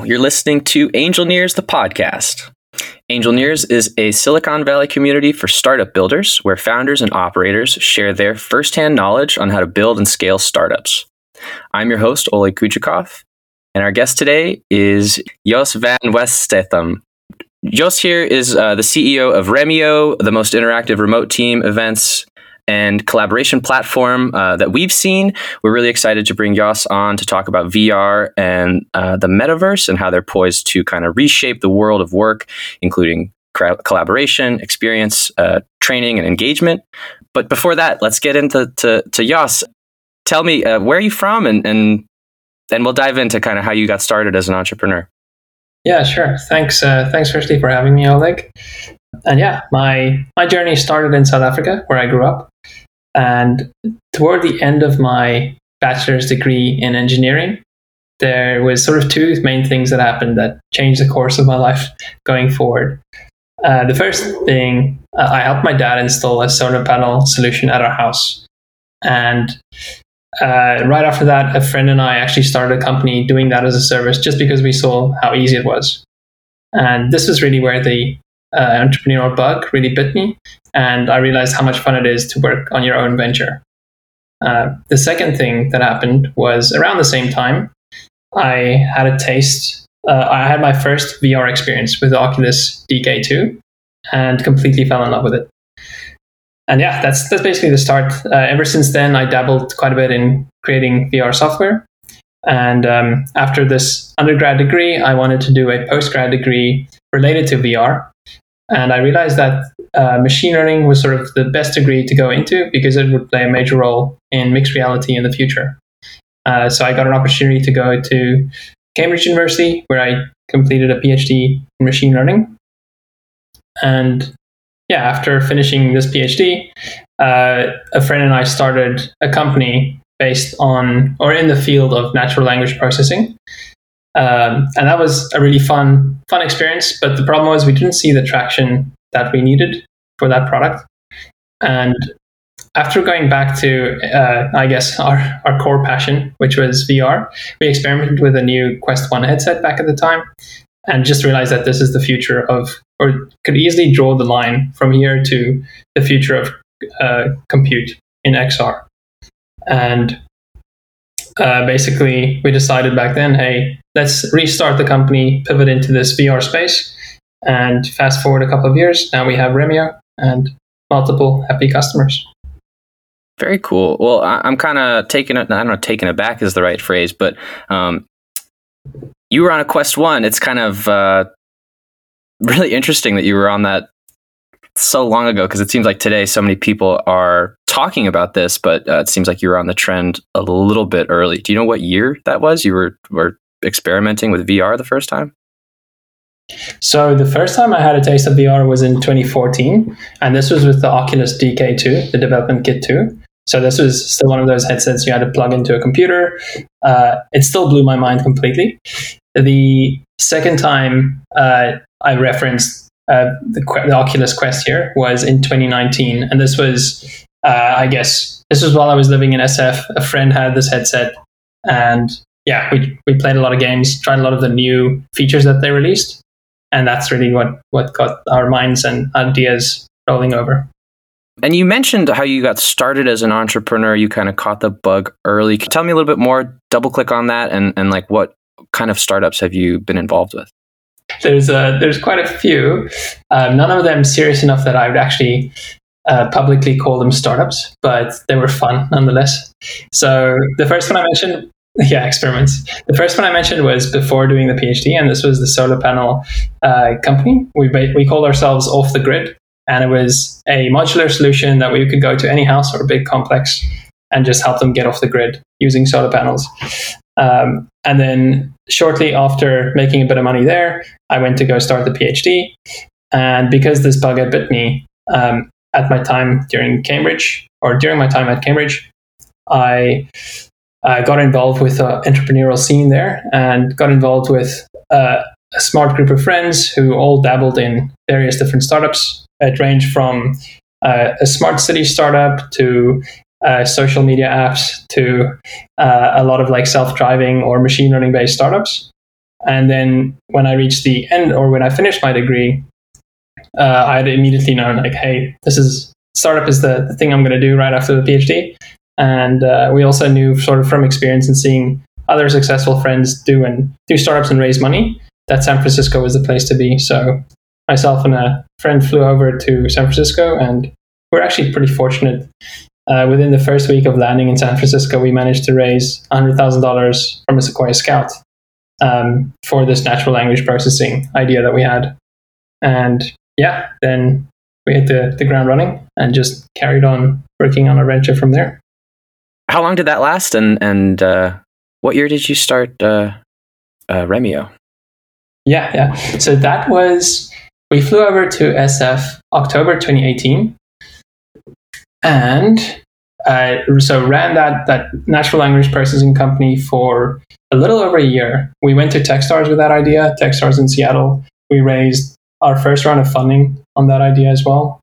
You're listening to Angelneers, the podcast. Angelneers is a Silicon Valley community for startup builders where founders and operators share their firsthand knowledge on how to build and scale startups. I'm your host, Oleg Kuchikov, and our guest today is Jos van Westhuizen. Jos here is uh, the CEO of Remio, the most interactive remote team events and collaboration platform uh, that we've seen. We're really excited to bring Jos on to talk about VR and uh, the metaverse and how they're poised to kind of reshape the world of work, including collaboration, experience, uh, training, and engagement. But before that, let's get into to, to Jos. Tell me, uh, where are you from? And, and, and we'll dive into kind of how you got started as an entrepreneur. Yeah, sure. Thanks. Uh, thanks, firstly, for having me, Oleg. And yeah, my my journey started in South Africa, where I grew up. And toward the end of my bachelor's degree in engineering, there was sort of two main things that happened that changed the course of my life going forward. Uh, the first thing, uh, I helped my dad install a solar panel solution at our house. And uh, right after that, a friend and I actually started a company doing that as a service just because we saw how easy it was. And this was really where the uh, entrepreneurial bug really bit me, and I realized how much fun it is to work on your own venture. Uh, the second thing that happened was around the same time, I had a taste. Uh, I had my first VR experience with Oculus DK2 and completely fell in love with it. And yeah, that's that's basically the start. Uh, ever since then, I dabbled quite a bit in creating VR software. And um, after this undergrad degree, I wanted to do a postgrad degree related to VR. And I realized that uh, machine learning was sort of the best degree to go into because it would play a major role in mixed reality in the future. Uh, so I got an opportunity to go to Cambridge University, where I completed a PhD in machine learning. And yeah, after finishing this PhD, uh, a friend and I started a company based on or in the field of natural language processing. Um, and that was a really fun fun experience. But the problem was we didn't see the traction that we needed for that product. And after going back to, uh, I guess, our, our core passion, which was VR, we experimented with a new Quest 1 headset back at the time and just realized that this is the future of, or could easily draw the line from here to the future of uh, compute in XR. And uh, basically, we decided back then, hey, let's restart the company, pivot into this VR space. And fast forward a couple of years, now we have Remio and multiple happy customers. Very cool. Well, I, am kind of taking it. I don't know, taking it back is the right phrase, but um, you were on a Quest One. It's kind of uh, really interesting that you were on that so long ago because it seems like today so many people are talking about this, but uh, it seems like you were on the trend a little bit early. Do you know what year that was? You were were experimenting with VR the first time? So the first time I had a taste of VR was in 2014, and this was with the Oculus DK2, the development kit 2. So this was still one of those headsets you had to plug into a computer. Uh, it still blew my mind completely. The second time uh, I referenced uh, the, the, Oculus Quest here was in 2019, and this was, uh, I guess, this was while I was living in SF. A friend had this headset, and yeah, we we played a lot of games, tried a lot of the new features that they released, and that's really what what got our minds and ideas rolling over. And you mentioned how you got started as an entrepreneur. You kind of caught the bug early. Can you tell me a little bit more, double click on that, and, and like what kind of startups have you been involved with? There's uh, there's quite a few. Um, none of them serious enough that I would actually uh, publicly call them startups, but they were fun nonetheless. So the first one I mentioned yeah, experiments. The first one I mentioned was before doing the PhD, and this was the solar panel uh, company. We we called ourselves Off the Grid, and it was a modular solution that we could go to any house or a big complex and just help them get off the grid using solar panels. Um, and then shortly after making a bit of money there, I went to go start the PhD. And because this bug had bit me um, at my time during Cambridge, or during my time at Cambridge, I uh, got involved with the entrepreneurial scene there and got involved with uh, a smart group of friends who all dabbled in various different startups. It ranged from uh, a smart city startup to uh, social media apps to uh, a lot of like self-driving or machine learning based startups. And then when I reached the end or when I finished my degree, uh, I had immediately known like, hey, this is startup is the, the thing I'm going to do right after the PhD. And uh, we also knew sort of from experience and seeing other successful friends do and do startups and raise money that San Francisco was the place to be. So myself and a friend flew over to San Francisco and we're actually pretty fortunate. Uh, within the first week of landing in San Francisco, we managed to raise $100,000 from a Sequoia Scout um, for this natural language processing idea that we had. And yeah, then we hit the, the ground running and just carried on working on our venture from there. How long did that last? And, and uh, what year did you start uh, uh Remio? Yeah, yeah. So that was, we flew over to SF October 2018. And uh, so ran that, that natural language processing company for a little over a year. We went to Techstars with that idea, Techstars in Seattle. We raised our first round of funding on that idea as well.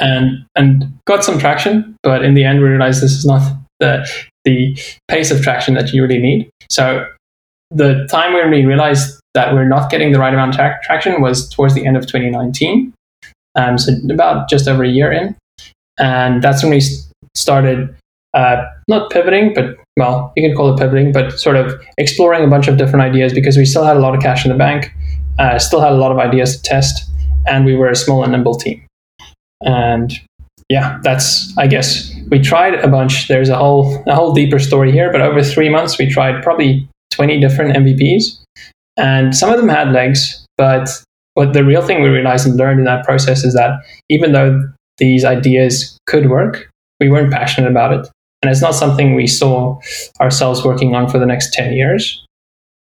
And and got some traction, but in the end we realized this is not the the pace of traction that you really need. So the time when we realized that we're not getting the right amount of tra- traction was towards the end of 2019. Um, so about just over a year in. And that's when we started uh, not pivoting, but well, you can call it pivoting, but sort of exploring a bunch of different ideas because we still had a lot of cash in the bank, uh, still had a lot of ideas to test, and we were a small and nimble team. And yeah, that's I guess we tried a bunch. There's a whole a whole deeper story here, but over three months we tried probably 20 different MVPs, and some of them had legs, but but the real thing we realized and learned in that process is that even though these ideas could work, we weren't passionate about it. And it's not something we saw ourselves working on for the next 10 years.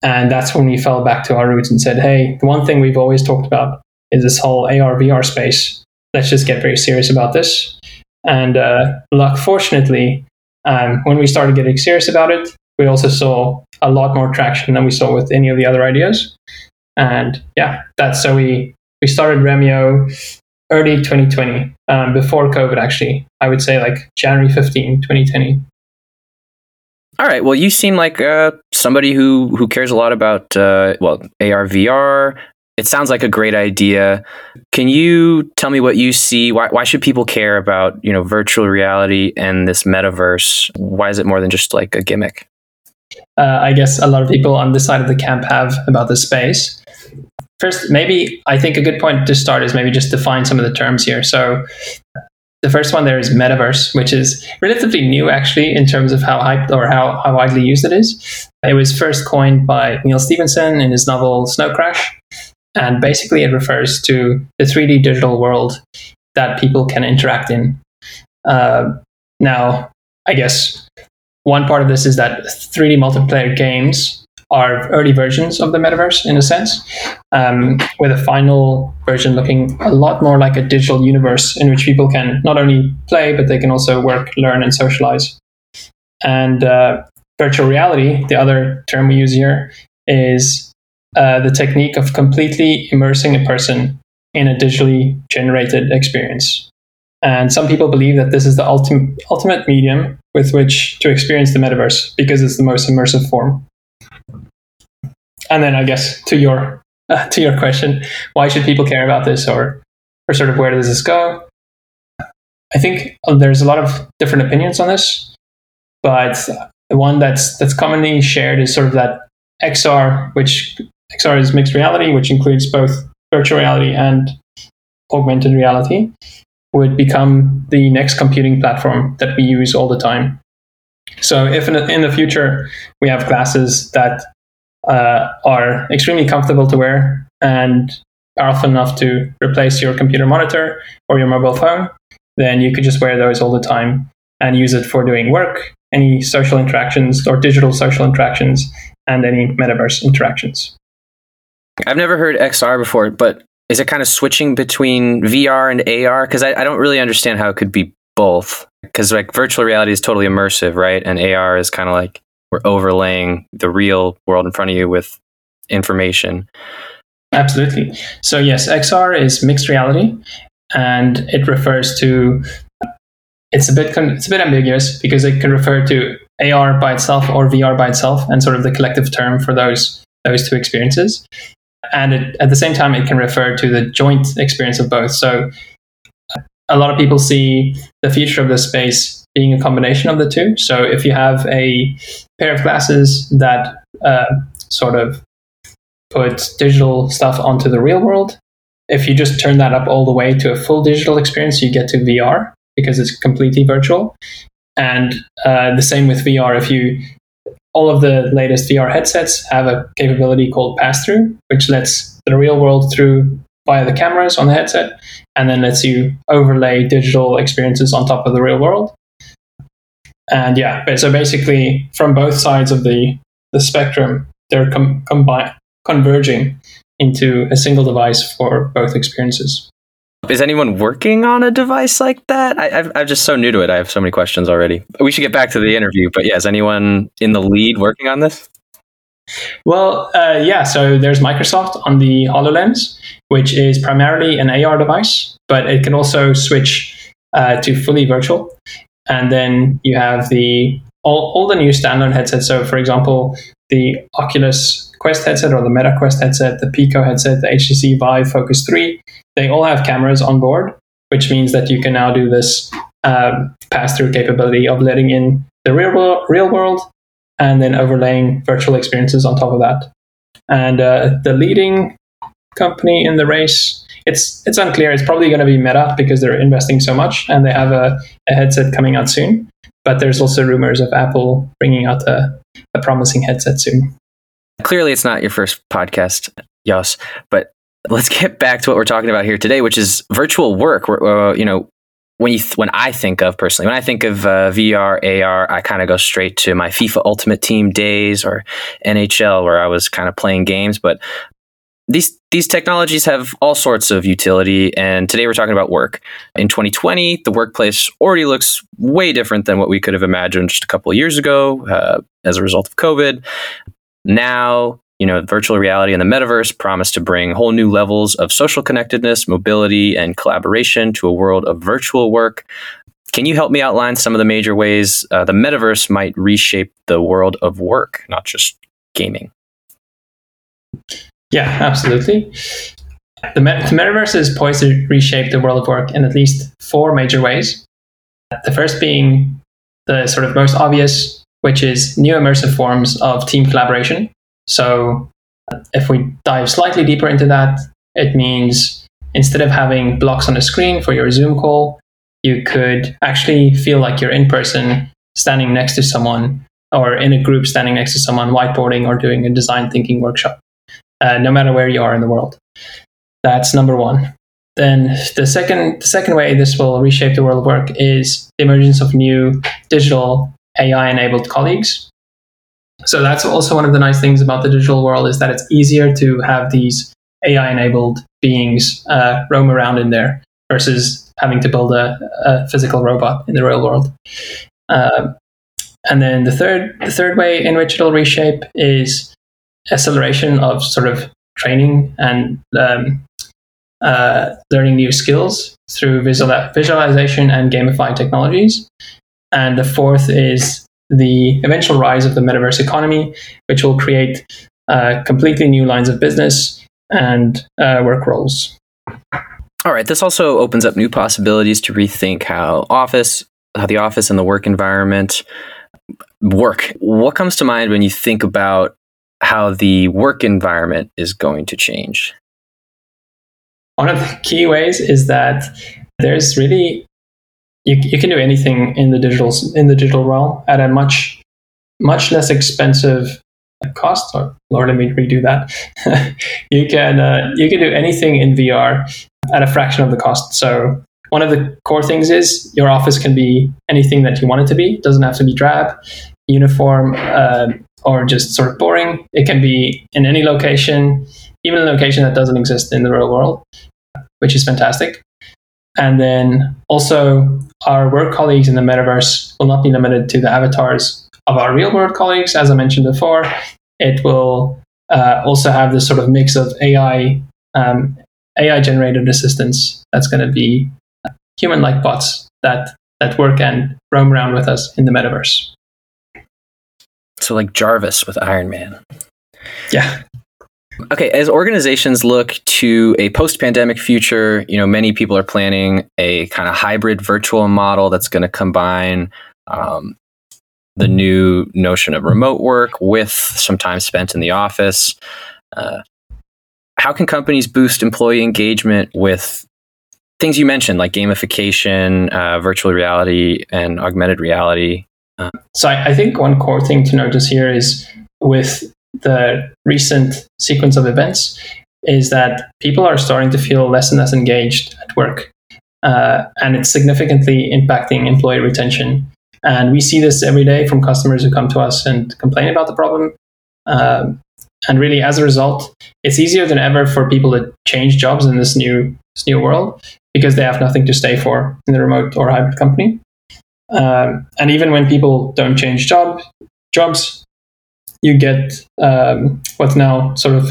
And that's when we fell back to our roots and said, hey, the one thing we've always talked about is this whole AR VR space. Let's just get very serious about this. And uh, luck, fortunately, um, when we started getting serious about it, we also saw a lot more traction than we saw with any of the other ideas. And yeah, that's so we we started Remio early 2020, um, before COVID, actually. I would say like January 15, 2020. All right. Well, you seem like uh, somebody who who cares a lot about uh, well AR VR. It sounds like a great idea. Can you tell me what you see? Why why should people care about you know virtual reality and this metaverse? Why is it more than just like a gimmick? Uh, I guess a lot of people on this side of the camp have about the space first, maybe I think a good point to start is maybe just define some of the terms here. So the first one there is metaverse, which is relatively new actually in terms of how hyped or how, how widely used it is. It was first coined by Neal Stephenson in his novel Snow Crash. And basically, it refers to the 3D digital world that people can interact in. Uh, now, I guess one part of this is that 3D multiplayer games are early versions of the metaverse in a sense, um, with a final version looking a lot more like a digital universe in which people can not only play, but they can also work, learn, and socialize. And uh, virtual reality, the other term we use here, is uh, the technique of completely immersing a person in a digitally generated experience. And some people believe that this is the ultimate, ultimate medium with which to experience the metaverse because it's the most immersive form and then I guess to your uh, to your question, why should people care about this, or or sort of where does this go? I think uh, there's a lot of different opinions on this, but the one that's that's commonly shared is sort of that XR, which XR is mixed reality, which includes both virtual reality and augmented reality, would become the next computing platform that we use all the time. So if in the, in the future we have glasses that uh, are extremely comfortable to wear and powerful enough to replace your computer monitor or your mobile phone, then you could just wear those all the time and use it for doing work, any social interactions or digital social interactions, and any metaverse interactions. I've never heard XR before, but is it kind of switching between VR and AR? Because I, I don't really understand how it could be both. Because like virtual reality is totally immersive, right? And AR is kind of like we're overlaying the real world in front of you with information. Absolutely. So yes, XR is mixed reality, and it refers to. It's a bit it's a bit ambiguous because it can refer to AR by itself or VR by itself, and sort of the collective term for those those two experiences. And it, at the same time, it can refer to the joint experience of both. So a lot of people see the future of this space being a combination of the two. So if you have a pair of glasses that uh, sort of put digital stuff onto the real world, if you just turn that up all the way to a full digital experience, you get to VR because it's completely virtual. And uh, the same with VR. If you all of the latest VR headsets have a capability called pass through, which lets the real world through via the cameras on the headset, and then lets you overlay digital experiences on top of the real world. And yeah, so basically, from both sides of the, the spectrum, they're com- combi- converging into a single device for both experiences. Is anyone working on a device like that? I, am I'm just so new to it. I have so many questions already. We should get back to the interview, but yeah, is anyone in the lead working on this? Well, uh, yeah. So there's Microsoft on the HoloLens, which is primarily an AR device, but it can also switch uh, to fully virtual. And then you have the all, all the new standalone headsets. So, for example, the Oculus Quest headset or the Meta Quest headset, the Pico headset, the HTC Vive Focus 3, they all have cameras on board, which means that you can now do this um, pass through capability of letting in the real world, real world and then overlaying virtual experiences on top of that. And uh, the leading company in the race, it's it's unclear. It's probably going to be Meta because they're investing so much and they have a, a headset coming out soon. But there's also rumors of Apple bringing out a, a promising headset soon. Clearly, it's not your first podcast, Jos, but let's get back to what we're talking about here today, which is virtual work. Uh, you know, when you th- when I think of personally, when I think of uh, VR, AR, I kind of go straight to my FIFA Ultimate Team days or NHL, where I was kind of playing games. But these these technologies have all sorts of utility, and today we're talking about work. In 2020, the workplace already looks way different than what we could have imagined just a couple of years ago uh, as a result of COVID. Now, you know, virtual reality and the metaverse promise to bring whole new levels of social connectedness, mobility, and collaboration to a world of virtual work. Can you help me outline some of the major ways uh, the metaverse might reshape the world of work, not just gaming? Yeah, absolutely. The, met- the metaverse is poised to reshape the world of work in at least four major ways. The first being the sort of most obvious, which is new immersive forms of team collaboration. So, uh, if we dive slightly deeper into that, it means instead of having blocks on the screen for your Zoom call, you could actually feel like you're in person standing next to someone or in a group standing next to someone whiteboarding or doing a design thinking workshop, uh, no matter where you are in the world. That's number one. Then the second, the second way this will reshape the world of work is the emergence of new digital AI enabled colleagues. So that's also one of the nice things about the digital world is that it's easier to have these AI enabled beings uh, roam around in there versus having to build a, a physical robot in the real world. Uh, and then the third, the third way in which it'll reshape is acceleration of sort of training and um, uh, learning new skills through visual, visualization and gamified technologies. And the fourth is the eventual rise of the metaverse economy, which will create uh, completely new lines of business and uh, work roles. All right. This also opens up new possibilities to rethink how office, how the office and the work environment work. What comes to mind when you think about how the work environment is going to change? One of the key ways is that there's really you, you can do anything in the digital in the digital realm at a much much less expensive cost. Or Lord, let me redo that. you can uh, you can do anything in VR at a fraction of the cost. So one of the core things is your office can be anything that you want it to be. It doesn't have to be drab, uniform, uh, or just sort of boring. It can be in any location, even a location that doesn't exist in the real world, which is fantastic. And then also, our work colleagues in the metaverse will not be limited to the avatars of our real world colleagues. As I mentioned before, it will uh, also have this sort of mix of AI, um, AI generated assistance that's going to be human like bots that, that work and roam around with us in the metaverse. So, like Jarvis with Iron Man. Yeah. Okay, as organizations look to a post-pandemic future, you know, many people are planning a kind of hybrid virtual model that's going to combine um, the new notion of remote work with some time spent in the office. Uh, how can companies boost employee engagement with things you mentioned, like gamification, uh, virtual reality, and augmented reality? Uh, so I, I think one core thing to notice here is with the recent sequence of events is that people are starting to feel less and less engaged at work. Uh, and it's significantly impacting employee retention. And we see this every day from customers who come to us and complain about the problem. Um, and really, as a result, it's easier than ever for people to change jobs in this new this new world because they have nothing to stay for in the remote or hybrid company. Um, and even when people don't change job jobs, you get um, what's now sort of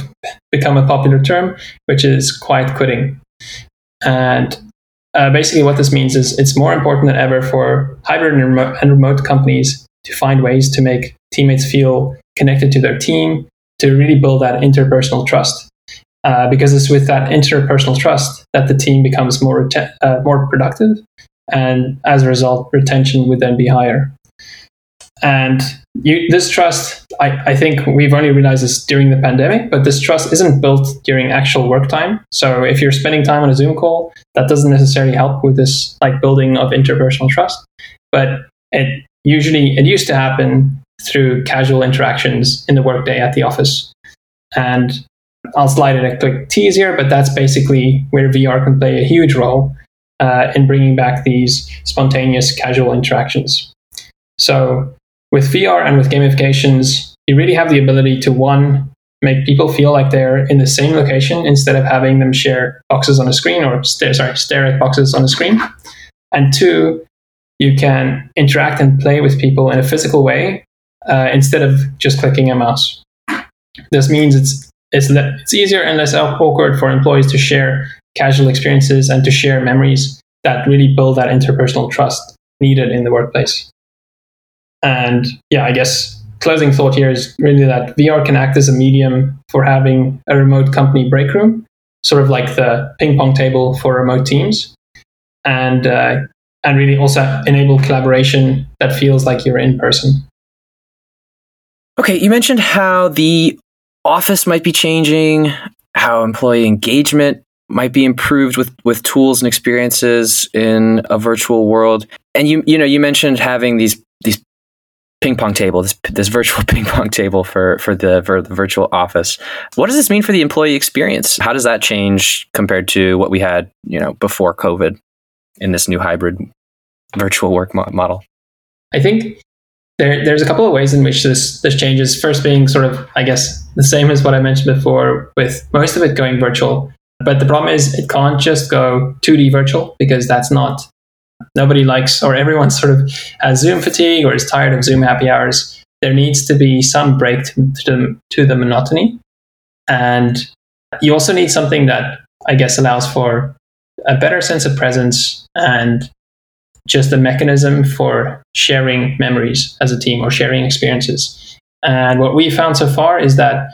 become a popular term, which is quiet quitting. And uh, basically, what this means is it's more important than ever for hybrid and remote, and remote companies to find ways to make teammates feel connected to their team, to really build that interpersonal trust. Uh, because it's with that interpersonal trust that the team becomes more uh, more productive, and as a result, retention would then be higher. And you, this trust, I, I think we've only realized this during the pandemic, but this trust isn't built during actual work time. So if you're spending time on a Zoom call, that doesn't necessarily help with this like building of interpersonal trust. But it usually it used to happen through casual interactions in the workday at the office. And I'll slide in a quick tease here, but that's basically where VR can play a huge role uh, in bringing back these spontaneous casual interactions. So with VR and with gamifications, you really have the ability to one, make people feel like they're in the same location instead of having them share boxes on a screen or stare, sorry, stare at boxes on a screen. And two, you can interact and play with people in a physical way uh, instead of just clicking a mouse. This means it's it's, le- it's easier and less awkward for employees to share casual experiences and to share memories that really build that interpersonal trust needed in the workplace. And yeah, I guess closing thought here is really that VR can act as a medium for having a remote company break room, sort of like the ping pong table for remote teams, and uh, and really also enable collaboration that feels like you're in person. Okay, you mentioned how the office might be changing, how employee engagement might be improved with with tools and experiences in a virtual world. And you you know you mentioned having these these ping pong table, this this virtual ping pong table for for the for the virtual office. What does this mean for the employee experience? How does that change compared to what we had, you know, before COVID in this new hybrid virtual work mo- model? I think there, there's a couple of ways in which this this changes. First, being sort of, I guess, the same as what I mentioned before, with most of it going virtual. But the problem is, it can't just go 2D virtual because that's not nobody likes, or everyone sort of has Zoom fatigue or is tired of Zoom happy hours. There needs to be some break to, the, to the monotony. And you also need something that I guess allows for a better sense of presence and just a mechanism for sharing memories as a team or sharing experiences. And what we found so far is that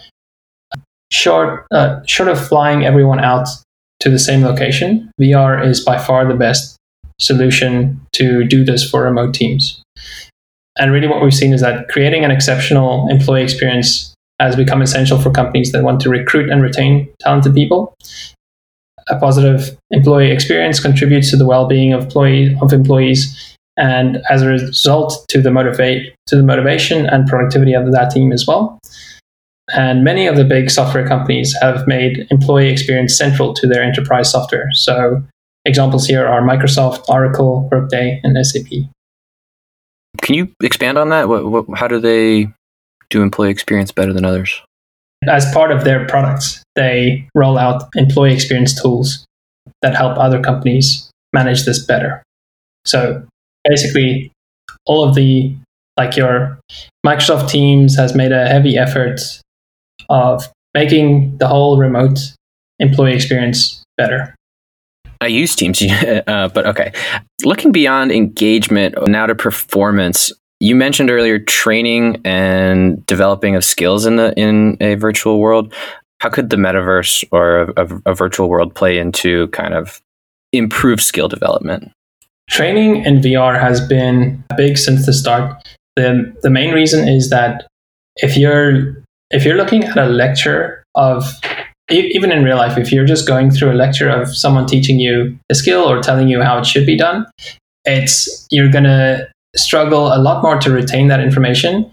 short, uh, short of flying everyone out to the same location, VR is by far the best solution to do this for remote teams. And really, what we've seen is that creating an exceptional employee experience has become essential for companies that want to recruit and retain talented people. A positive employee experience contributes to the well-being of, of employees, and as a result, to the motivate to the motivation and productivity of that team as well. And many of the big software companies have made employee experience central to their enterprise software. So Examples here are Microsoft, Oracle, Workday, and SAP. Can you expand on that? What, what, how do they do employee experience better than others? As part of their products, they roll out employee experience tools that help other companies manage this better. So basically, all of the like your Microsoft Teams has made a heavy effort of making the whole remote employee experience better. I use Teams, uh, but okay. Looking beyond engagement now to performance, you mentioned earlier training and developing of skills in the in a virtual world. how could the metaverse or a, a, a virtual world play into kind of improve skill development? Training in VR has been big since the start. The, the main reason is that if you're if you're looking at a lecture of even in real life if you're just going through a lecture of someone teaching you a skill or telling you how it should be done it's you're going to struggle a lot more to retain that information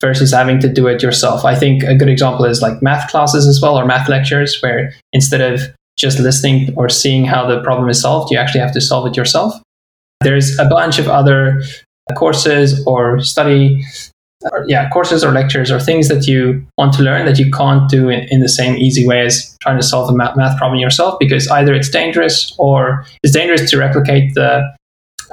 versus having to do it yourself. I think a good example is like math classes as well or math lectures where instead of just listening or seeing how the problem is solved you actually have to solve it yourself. There's a bunch of other courses or study yeah courses or lectures or things that you want to learn that you can't do in, in the same easy way as trying to solve a math, math problem yourself because either it's dangerous or it's dangerous to replicate the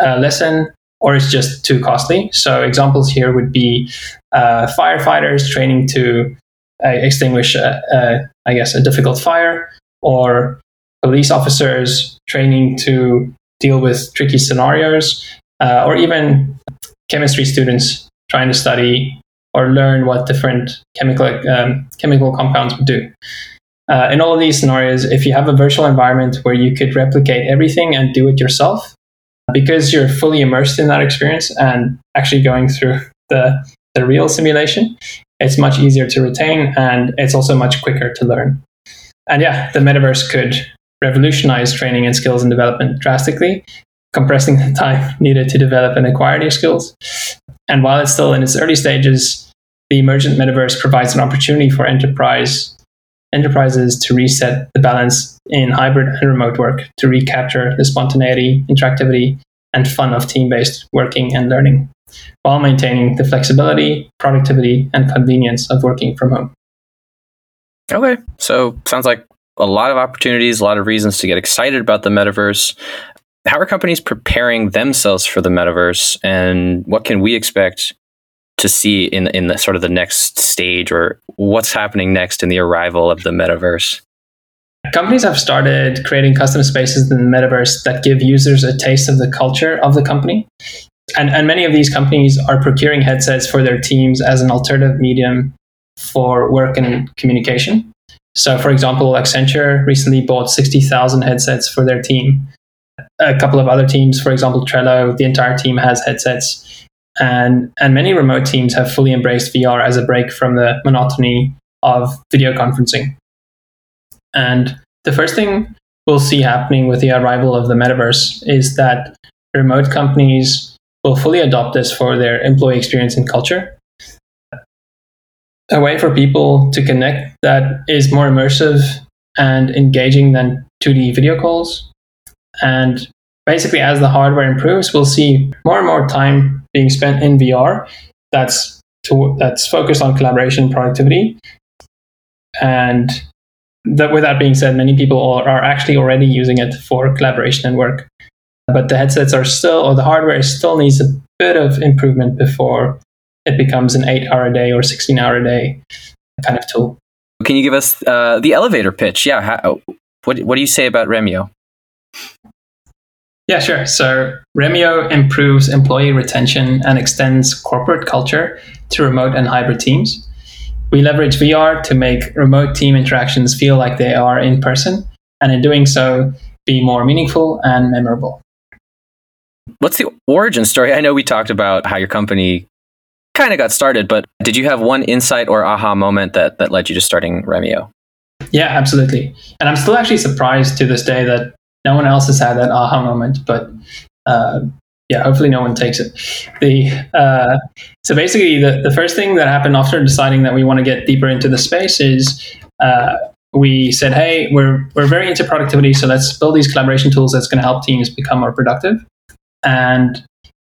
uh, lesson or it's just too costly. So examples here would be uh, firefighters training to uh, extinguish i guess a difficult fire or police officers training to deal with tricky scenarios uh, or even chemistry students trying to study or learn what different chemical um, chemical compounds would do. Uh, in all of these scenarios, if you have a virtual environment where you could replicate everything and do it yourself, because you're fully immersed in that experience and actually going through the, the real simulation, it's much easier to retain and it's also much quicker to learn. And yeah, the metaverse could revolutionize training and skills and development drastically, compressing the time needed to develop and acquire new skills. And while it's still in its early stages, the emergent metaverse provides an opportunity for enterprise enterprises to reset the balance in hybrid and remote work to recapture the spontaneity, interactivity, and fun of team-based working and learning, while maintaining the flexibility, productivity, and convenience of working from home. Okay, so sounds like a lot of opportunities, a lot of reasons to get excited about the metaverse how are companies preparing themselves for the metaverse and what can we expect to see in in the sort of the next stage or what's happening next in the arrival of the metaverse? Companies have started creating custom spaces in the metaverse that give users a taste of the culture of the company. And, and many of these companies are procuring headsets for their teams as an alternative medium for work and communication. So for example accenture recently bought 60000 headsets for their team a couple of other teams, for example, Trello, the entire team has headsets. And, and many remote teams have fully embraced VR as a break from the monotony of video conferencing. And the first thing we'll see happening with the arrival of the metaverse is that remote companies will fully adopt this for their employee experience and culture. A way for people to connect that is more immersive and engaging than 2D video calls and basically, as the hardware improves, we'll see more and more time being spent in VR that's to, that's focused on collaboration and productivity. And that, with that being said, many people are actually already using it for collaboration and work. But the headsets are still, or the hardware still needs a bit of improvement before it becomes an eight hour a day or 16 hour a day kind of tool. Can you give us uh, the elevator pitch? Yeah. How, what, what do you say about Remio? Yeah, sure. So Remio improves employee retention and extends corporate culture to remote and hybrid teams. We leverage VR to make remote team interactions feel like they are in person, and in doing so, be more meaningful and memorable. What's the origin story? I know we talked about how your company kind of got started, but did you have one insight or aha moment that, that led you to starting Remio? Yeah, absolutely. And I'm still actually surprised to this day that no one else has had that aha moment, but uh, yeah, hopefully no one takes it. The uh, so basically the, the first thing that happened after deciding that we want to get deeper into the space is uh, we said, hey, we're we're very into productivity, so let's build these collaboration tools that's going to help teams become more productive. And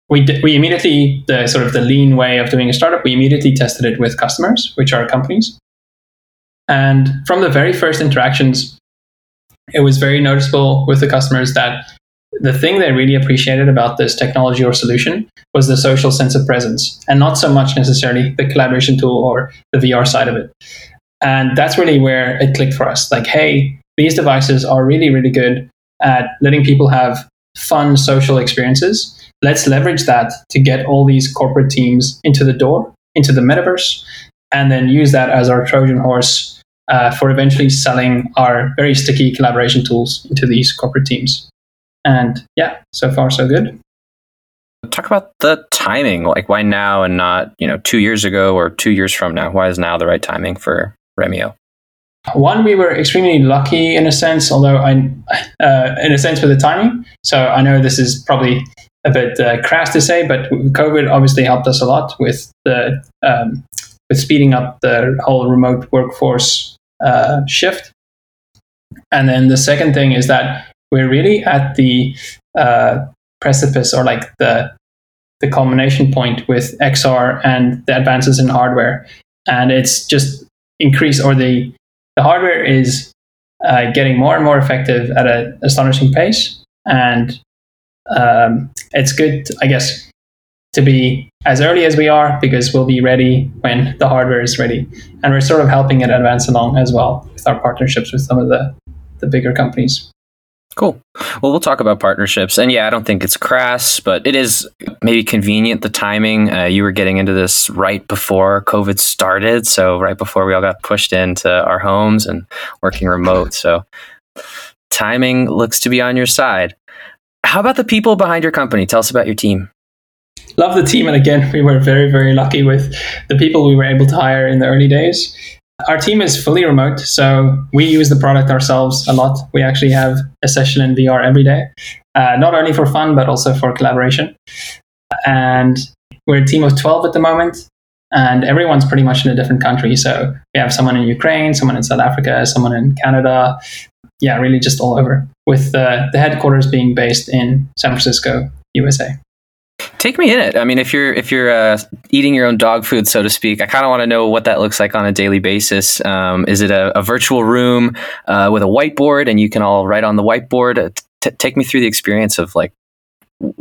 we d- we immediately the sort of the lean way of doing a startup, we immediately tested it with customers, which are companies. And from the very first interactions, it was very noticeable with the customers that the thing they really appreciated about this technology or solution was the social sense of presence and not so much necessarily the collaboration tool or the VR side of it. And that's really where it clicked for us. Like, hey, these devices are really, really good at letting people have fun social experiences. Let's leverage that to get all these corporate teams into the door, into the metaverse, and then use that as our Trojan horse uh, for eventually selling our very sticky collaboration tools into these corporate teams. And yeah, so far so good. Talk about the timing. Like, why now and not, you know, two years ago or two years from now? Why is now the right timing for Remio? One, we were extremely lucky in a sense, although I, uh, in a sense, with the timing. So I know this is probably a bit uh, crass to say, but COVID obviously helped us a lot with the um, with speeding up the whole remote workforce uh, shift. And then the second thing is that we're really at the uh, precipice or like the the culmination point with XR and the advances in hardware, and it's just increased or the the hardware is uh, getting more and more effective at an astonishing pace, and um, it's good, I guess, to be as early as we are because we'll be ready when the hardware is ready, and we're sort of helping it advance along as well with our partnerships with some of the the bigger companies. Cool. Well, we'll talk about partnerships. And yeah, I don't think it's crass, but it is maybe convenient the timing. Uh, you were getting into this right before COVID started. So, right before we all got pushed into our homes and working remote. So, timing looks to be on your side. How about the people behind your company? Tell us about your team. Love the team. And again, we were very, very lucky with the people we were able to hire in the early days. Our team is fully remote, so we use the product ourselves a lot. We actually have a session in VR every day, uh, not only for fun, but also for collaboration. And we're a team of 12 at the moment, and everyone's pretty much in a different country. So we have someone in Ukraine, someone in South Africa, someone in Canada. Yeah, really just all over, with uh, the headquarters being based in San Francisco, USA. Take me in it. I mean, if you're if you're uh, eating your own dog food, so to speak, I kind of want to know what that looks like on a daily basis. Um, is it a, a virtual room uh, with a whiteboard, and you can all write on the whiteboard? T- take me through the experience of like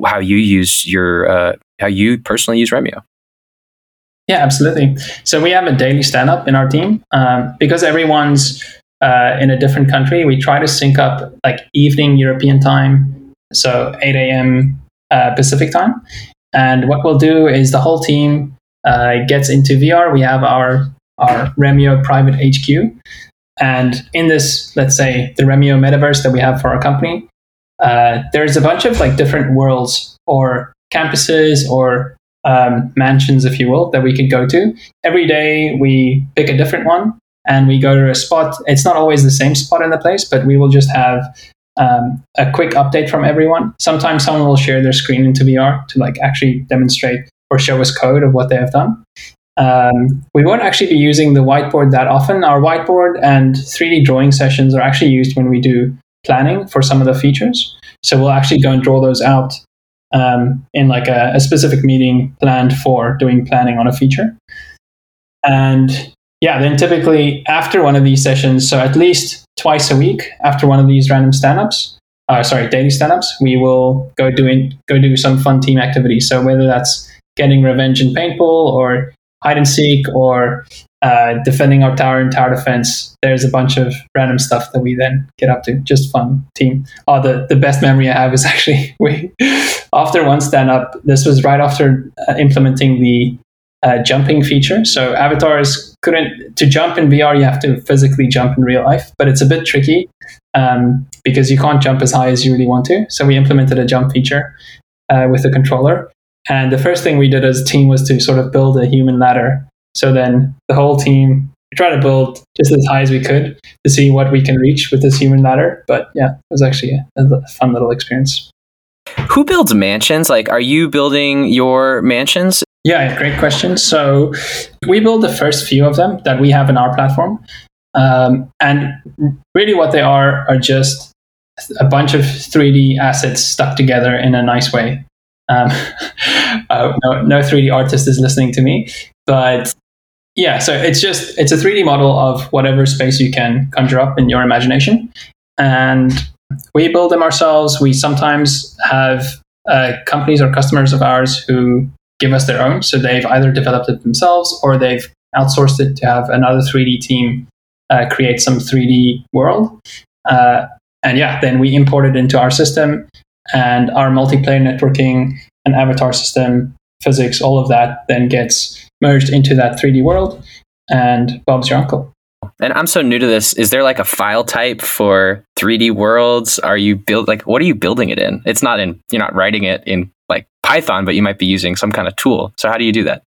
how you use your uh, how you personally use Remio. Yeah, absolutely. So we have a daily stand up in our team um, because everyone's uh, in a different country. We try to sync up like evening European time, so 8 a.m uh, Pacific time. And what we'll do is the whole team uh, gets into VR. We have our our Remio private HQ, and in this, let's say the Remio metaverse that we have for our company, uh, there's a bunch of like different worlds or campuses or um, mansions, if you will, that we could go to. Every day we pick a different one and we go to a spot. It's not always the same spot in the place, but we will just have um, a quick update from everyone. Sometimes someone will share their screen into VR to like actually demonstrate or show us code of what they have done. Um, we won't actually be using the whiteboard that often. Our whiteboard and 3D drawing sessions are actually used when we do planning for some of the features. So we'll actually go and draw those out um, in like a, a specific meeting planned for doing planning on a feature. And yeah, then typically after one of these sessions, so at least twice a week after one of these random stand-ups, uh, sorry, daily stand-ups, we will go doing go do some fun team activities. So whether that's getting revenge in paintball or hide and seek or uh, defending our tower and tower defense, there's a bunch of random stuff that we then get up to. Just fun team. Oh, the, the best memory I have is actually we after one stand up. This was right after uh, implementing the uh, jumping feature. So avatars couldn't to jump in VR. You have to physically jump in real life, but it's a bit tricky um, because you can't jump as high as you really want to. So we implemented a jump feature uh, with the controller. And the first thing we did as a team was to sort of build a human ladder. So then the whole team tried to build just as high as we could to see what we can reach with this human ladder. But yeah, it was actually a, a fun little experience. Who builds mansions? Like, are you building your mansions? Yeah, great question. So we build the first few of them that we have in our platform. Um, and really, what they are are just a bunch of 3D assets stuck together in a nice way. Um, uh, no, no 3D artist is listening to me, but yeah, so it's just it's a 3D model of whatever space you can conjure up in your imagination, and we build them ourselves. We sometimes have uh, companies or customers of ours who give us their own. So they've either developed it themselves or they've outsourced it to have another 3D team uh, create some 3D world. Uh, and yeah, then we import it into our system and our multiplayer networking and avatar system, physics, all of that then gets merged into that 3D world. And Bob's your uncle. And I'm so new to this. Is there like a file type for 3D worlds? Are you build like what are you building it in? It's not in you're not writing it in like Python, but you might be using some kind of tool. So how do you do that?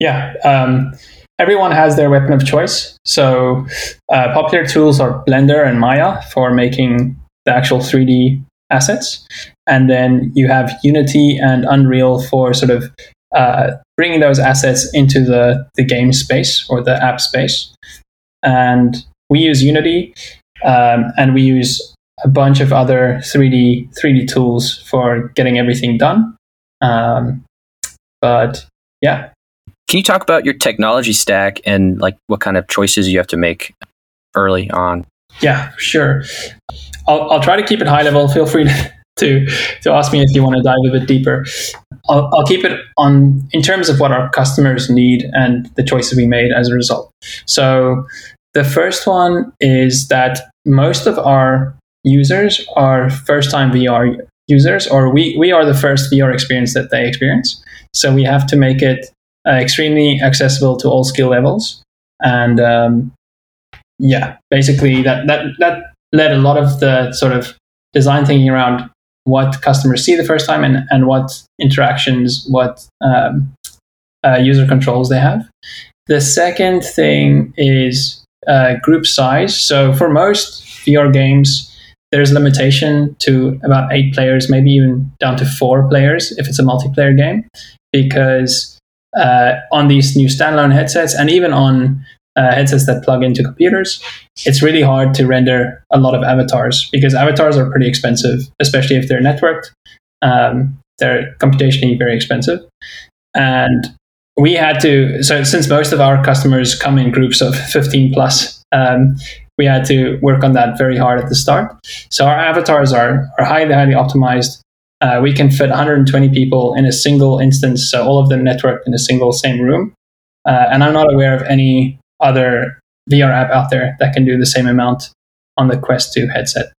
Yeah, um, everyone has their weapon of choice. So uh, popular tools are Blender and Maya for making the actual 3D assets, and then you have Unity and Unreal for sort of uh, bringing those assets into the, the game space or the app space. And we use Unity um, and we use a bunch of other 3D 3D tools for getting everything done. Um, but yeah. Can you talk about your technology stack and like what kind of choices you have to make early on? Yeah, sure. I'll, I'll try to keep it high level. Feel free to, to, to ask me if you want to dive a bit deeper. I'll, I'll keep it on in terms of what our customers need and the choices we made as a result. So the first one is that most of our users are first time VR users, or we, we are the first VR experience that they experience. So we have to make it uh, extremely accessible to all skill levels. And um, yeah, basically that, that, that led a lot of the sort of design thinking around what customers see the first time and, and what interactions, what um, uh, user controls they have. The second thing is uh, group size. So for most VR games, there's limitation to about eight players, maybe even down to four players if it's a multiplayer game, because uh, on these new standalone headsets and even on uh, headsets that plug into computers, it's really hard to render a lot of avatars because avatars are pretty expensive, especially if they're networked. Um, they're computationally very expensive. And we had to, so since most of our customers come in groups of 15 plus, um, we had to work on that very hard at the start. So our avatars are, are highly, highly optimized. Uh, we can fit 120 people in a single instance, so all of them networked in a single same room. Uh, and I'm not aware of any other VR app out there that can do the same amount on the Quest 2 headset.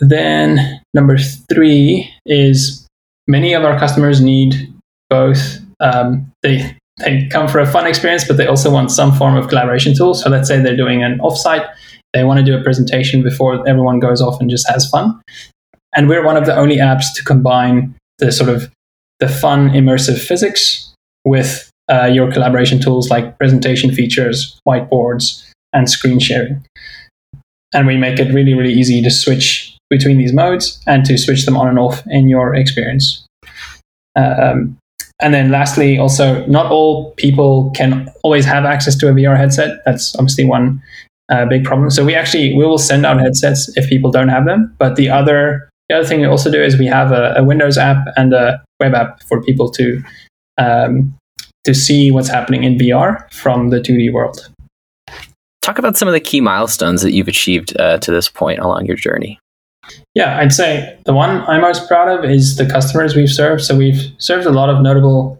Then number three is many of our customers need both. Um, they they come for a fun experience, but they also want some form of collaboration tool. So let's say they're doing an offsite, they want to do a presentation before everyone goes off and just has fun. And we're one of the only apps to combine the sort of the fun immersive physics with uh, your collaboration tools like presentation features, whiteboards, and screen sharing. And we make it really, really easy to switch between these modes and to switch them on and off in your experience. Um, and then lastly, also, not all people can always have access to a VR headset. That's obviously one uh, big problem. So we actually we will send out headsets if people don't have them. But the other the other thing we also do is we have a, a Windows app and a web app for people to um, to see what's happening in VR from the 2D world. Talk about some of the key milestones that you've achieved uh, to this point along your journey. Yeah, I'd say the one I'm most proud of is the customers we've served. So we've served a lot of notable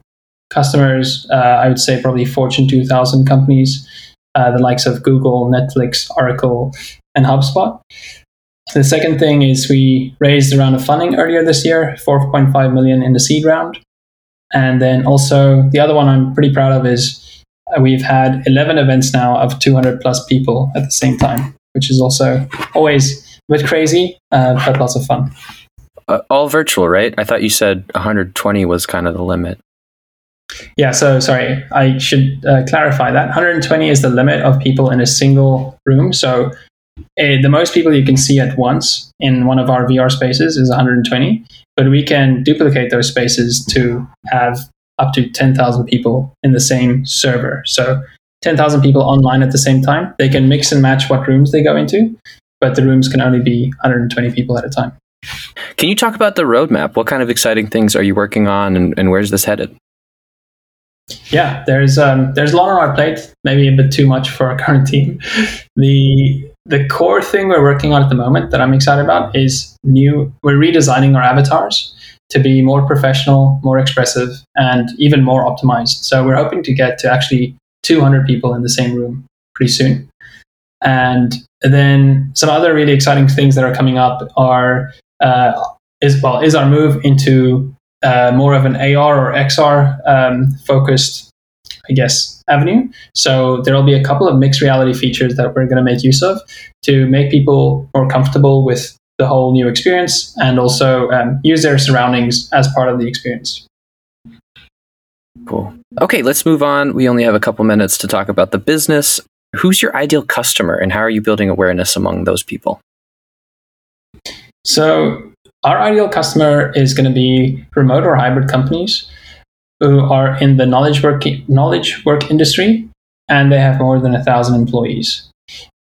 customers. Uh, I would say probably Fortune 2000 companies, uh, the likes of Google, Netflix, Oracle, and HubSpot. The second thing is we raised a round of funding earlier this year, 4.5 million in the seed round. And then also the other one I'm pretty proud of is uh, we've had 11 events now of 200 plus people at the same time, which is also always bit crazy, uh, but lots of fun. Uh, all virtual, right? I thought you said 120 was kind of the limit. Yeah, so sorry, I should uh, clarify that 120 is the limit of people in a single room. So uh, the most people you can see at once in one of our VR spaces is 120, but we can duplicate those spaces to have up to 10,000 people in the same server. So 10,000 people online at the same time. They can mix and match what rooms they go into but the rooms can only be 120 people at a time. Can you talk about the roadmap? What kind of exciting things are you working on, and, and where's this headed? Yeah, there's um, there's a lot on our plate. Maybe a bit too much for our current team. The the core thing we're working on at the moment that I'm excited about is new. We're redesigning our avatars to be more professional, more expressive, and even more optimized. So we're hoping to get to actually 200 people in the same room pretty soon. And then some other really exciting things that are coming up are uh, is well is our move into uh, more of an AR or XR um, focused I guess, avenue. So there will be a couple of mixed reality features that we're going to make use of to make people more comfortable with the whole new experience and also um, use their surroundings as part of the experience. Cool. Okay, let's move on. We only have a couple minutes to talk about the business. Who's your ideal customer and how are you building awareness among those people? So, our ideal customer is going to be remote or hybrid companies who are in the knowledge work knowledge work industry and they have more than a thousand employees.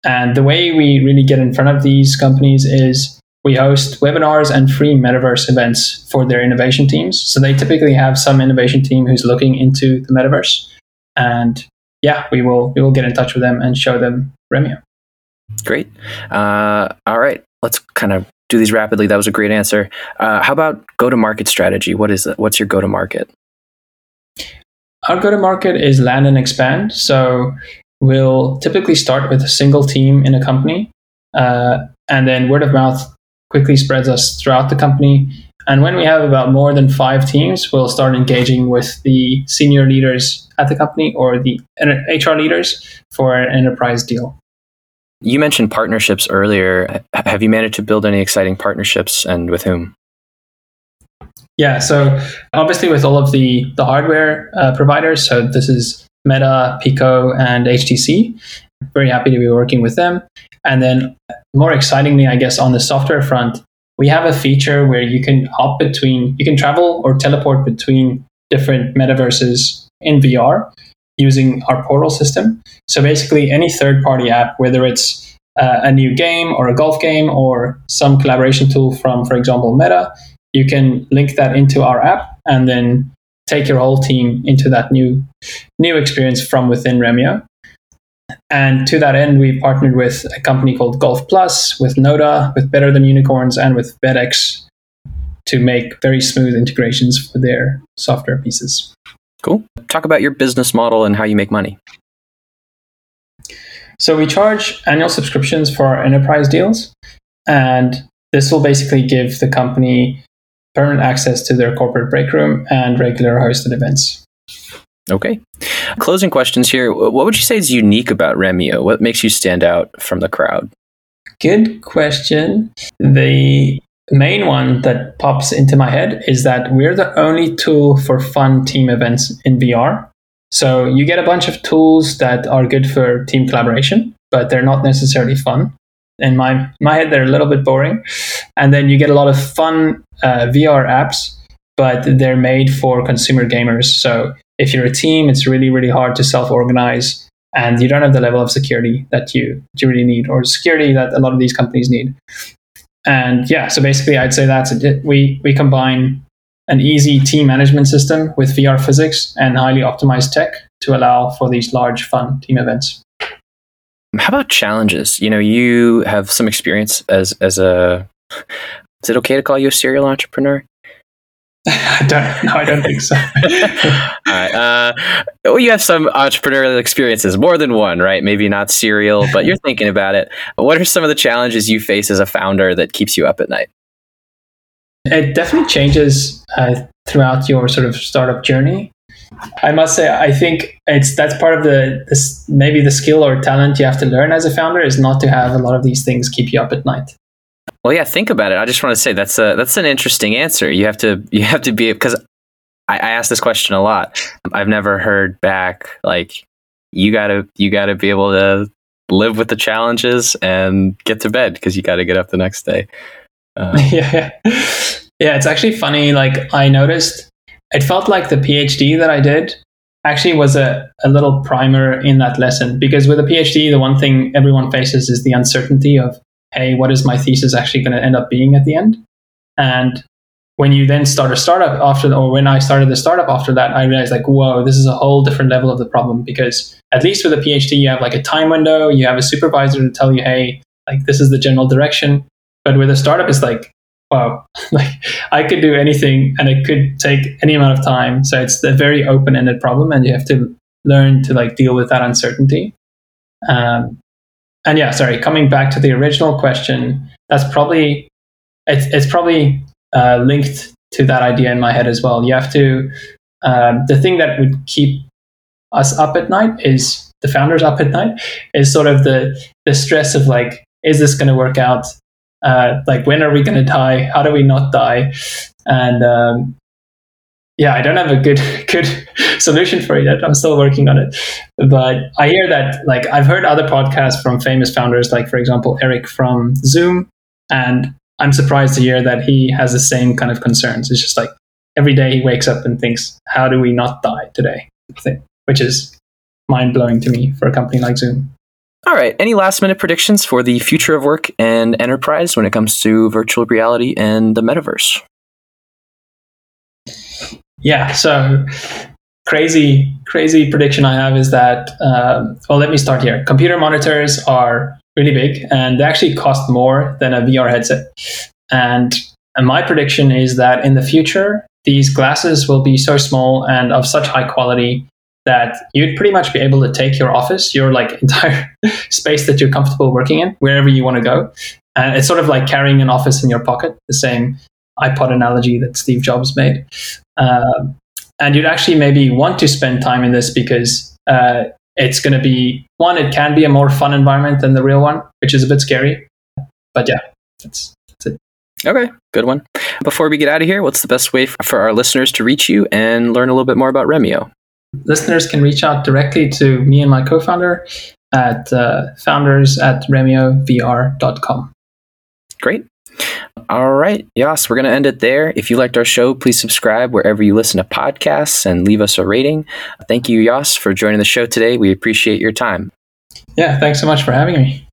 And the way we really get in front of these companies is we host webinars and free metaverse events for their innovation teams. So they typically have some innovation team who's looking into the metaverse. And yeah, we will we will get in touch with them and show them Remio. Great. Uh, all right, let's kind of do these rapidly. That was a great answer. Uh, how about go to market strategy? What is it? What's your go to market? Our go to market is land and expand. So we'll typically start with a single team in a company, uh, and then word of mouth quickly spreads us throughout the company. And when we have about more than five teams, we'll start engaging with the senior leaders at the company or the HR leaders for an enterprise deal. You mentioned partnerships earlier. Have you managed to build any exciting partnerships and with whom? Yeah, so obviously with all of the the hardware uh, providers, so this is Meta, Pico, and HTC. Very happy to be working with them. And then, more excitingly, I guess on the software front, we have a feature where you can hop between, you can travel or teleport between different metaverses in VR using our portal system. So basically, any third party app, whether it's uh, a new game or a golf game or some collaboration tool from, for example, Meta, you can link that into our app and then take your whole team into that new new experience from within Remio. And to that end, we partnered with a company called Golf Plus, with Noda, with Better Than Unicorns, and with BetX to make very smooth integrations for their software pieces. Cool. Talk about your business model and how you make money. So we charge annual subscriptions for our enterprise deals, and this will basically give the company permanent access to their corporate break room and regular hosted events. Okay. Closing questions here. What would you say is unique about Remio? What makes you stand out from the crowd? Good question. The main one that pops into my head is that we're the only tool for fun team events in VR. So you get a bunch of tools that are good for team collaboration, but they're not necessarily fun in my my head they're a little bit boring and then you get a lot of fun uh, vr apps but they're made for consumer gamers so if you're a team it's really really hard to self-organize and you don't have the level of security that you, you really need or security that a lot of these companies need and yeah so basically i'd say that's it we we combine an easy team management system with vr physics and highly optimized tech to allow for these large fun team events how about challenges? You know, you have some experience as as a. Is it okay to call you a serial entrepreneur? I don't. No, I don't think so. All right. Uh, well, you have some entrepreneurial experiences, more than one, right? Maybe not serial, but you're thinking about it. What are some of the challenges you face as a founder that keeps you up at night? It definitely changes uh, throughout your sort of startup journey. I must say, I think it's that's part of the this maybe the skill or talent you have to learn as a founder is not to have a lot of these things keep you up at night. Well, yeah, think about it. I just want to say that's a that's an interesting answer. You have to you have to be because I, I ask this question a lot. I've never heard back like you gotta you gotta be able to live with the challenges and get to bed because you got to get up the next day. Uh, yeah, yeah. It's actually funny. Like I noticed it felt like the PhD that I did actually was a, a little primer in that lesson because with a PhD, the one thing everyone faces is the uncertainty of, hey, what is my thesis actually going to end up being at the end? And when you then start a startup after, or when I started the startup after that, I realized like, whoa, this is a whole different level of the problem because at least with a PhD, you have like a time window, you have a supervisor to tell you, hey, like this is the general direction. But with a startup, it's like wow, like I could do anything and it could take any amount of time. So it's a very open ended problem and you have to learn to like deal with that uncertainty. Um, and yeah, sorry, coming back to the original question, that's probably, it's, it's probably uh, linked to that idea in my head as well. You have to, um, the thing that would keep us up at night is the founders up at night is sort of the the stress of like, is this going to work out? Uh, like, when are we going to die? How do we not die? And um, yeah, I don't have a good good solution for it yet. I'm still working on it. But I hear that like I've heard other podcasts from famous founders, like for example Eric from Zoom, and I'm surprised to hear that he has the same kind of concerns. It's just like every day he wakes up and thinks, "How do we not die today?" Which is mind blowing to me for a company like Zoom. All right. Any last minute predictions for the future of work and enterprise when it comes to virtual reality and the metaverse? Yeah. So crazy, crazy prediction I have is that, um, well, let me start here. Computer monitors are really big and they actually cost more than a VR headset. And, and my prediction is that in the future, these glasses will be so small and of such high quality that you'd pretty much be able to take your office, your like entire space that you're comfortable working in, wherever you want to go. And it's sort of like carrying an office in your pocket, the same iPod analogy that Steve Jobs made. Uh, and you'd actually maybe want to spend time in this because uh, it's going to be one, it can be a more fun environment than the real one, which is a bit scary. But yeah, that's, that's it. Okay, good one. Before we get out of here, what's the best way for our listeners to reach you and learn a little bit more about Remio? Listeners can reach out directly to me and my co founder at uh, founders at remiovr.com. Great. All right, Yas, we're going to end it there. If you liked our show, please subscribe wherever you listen to podcasts and leave us a rating. Thank you, Yas, for joining the show today. We appreciate your time. Yeah, thanks so much for having me.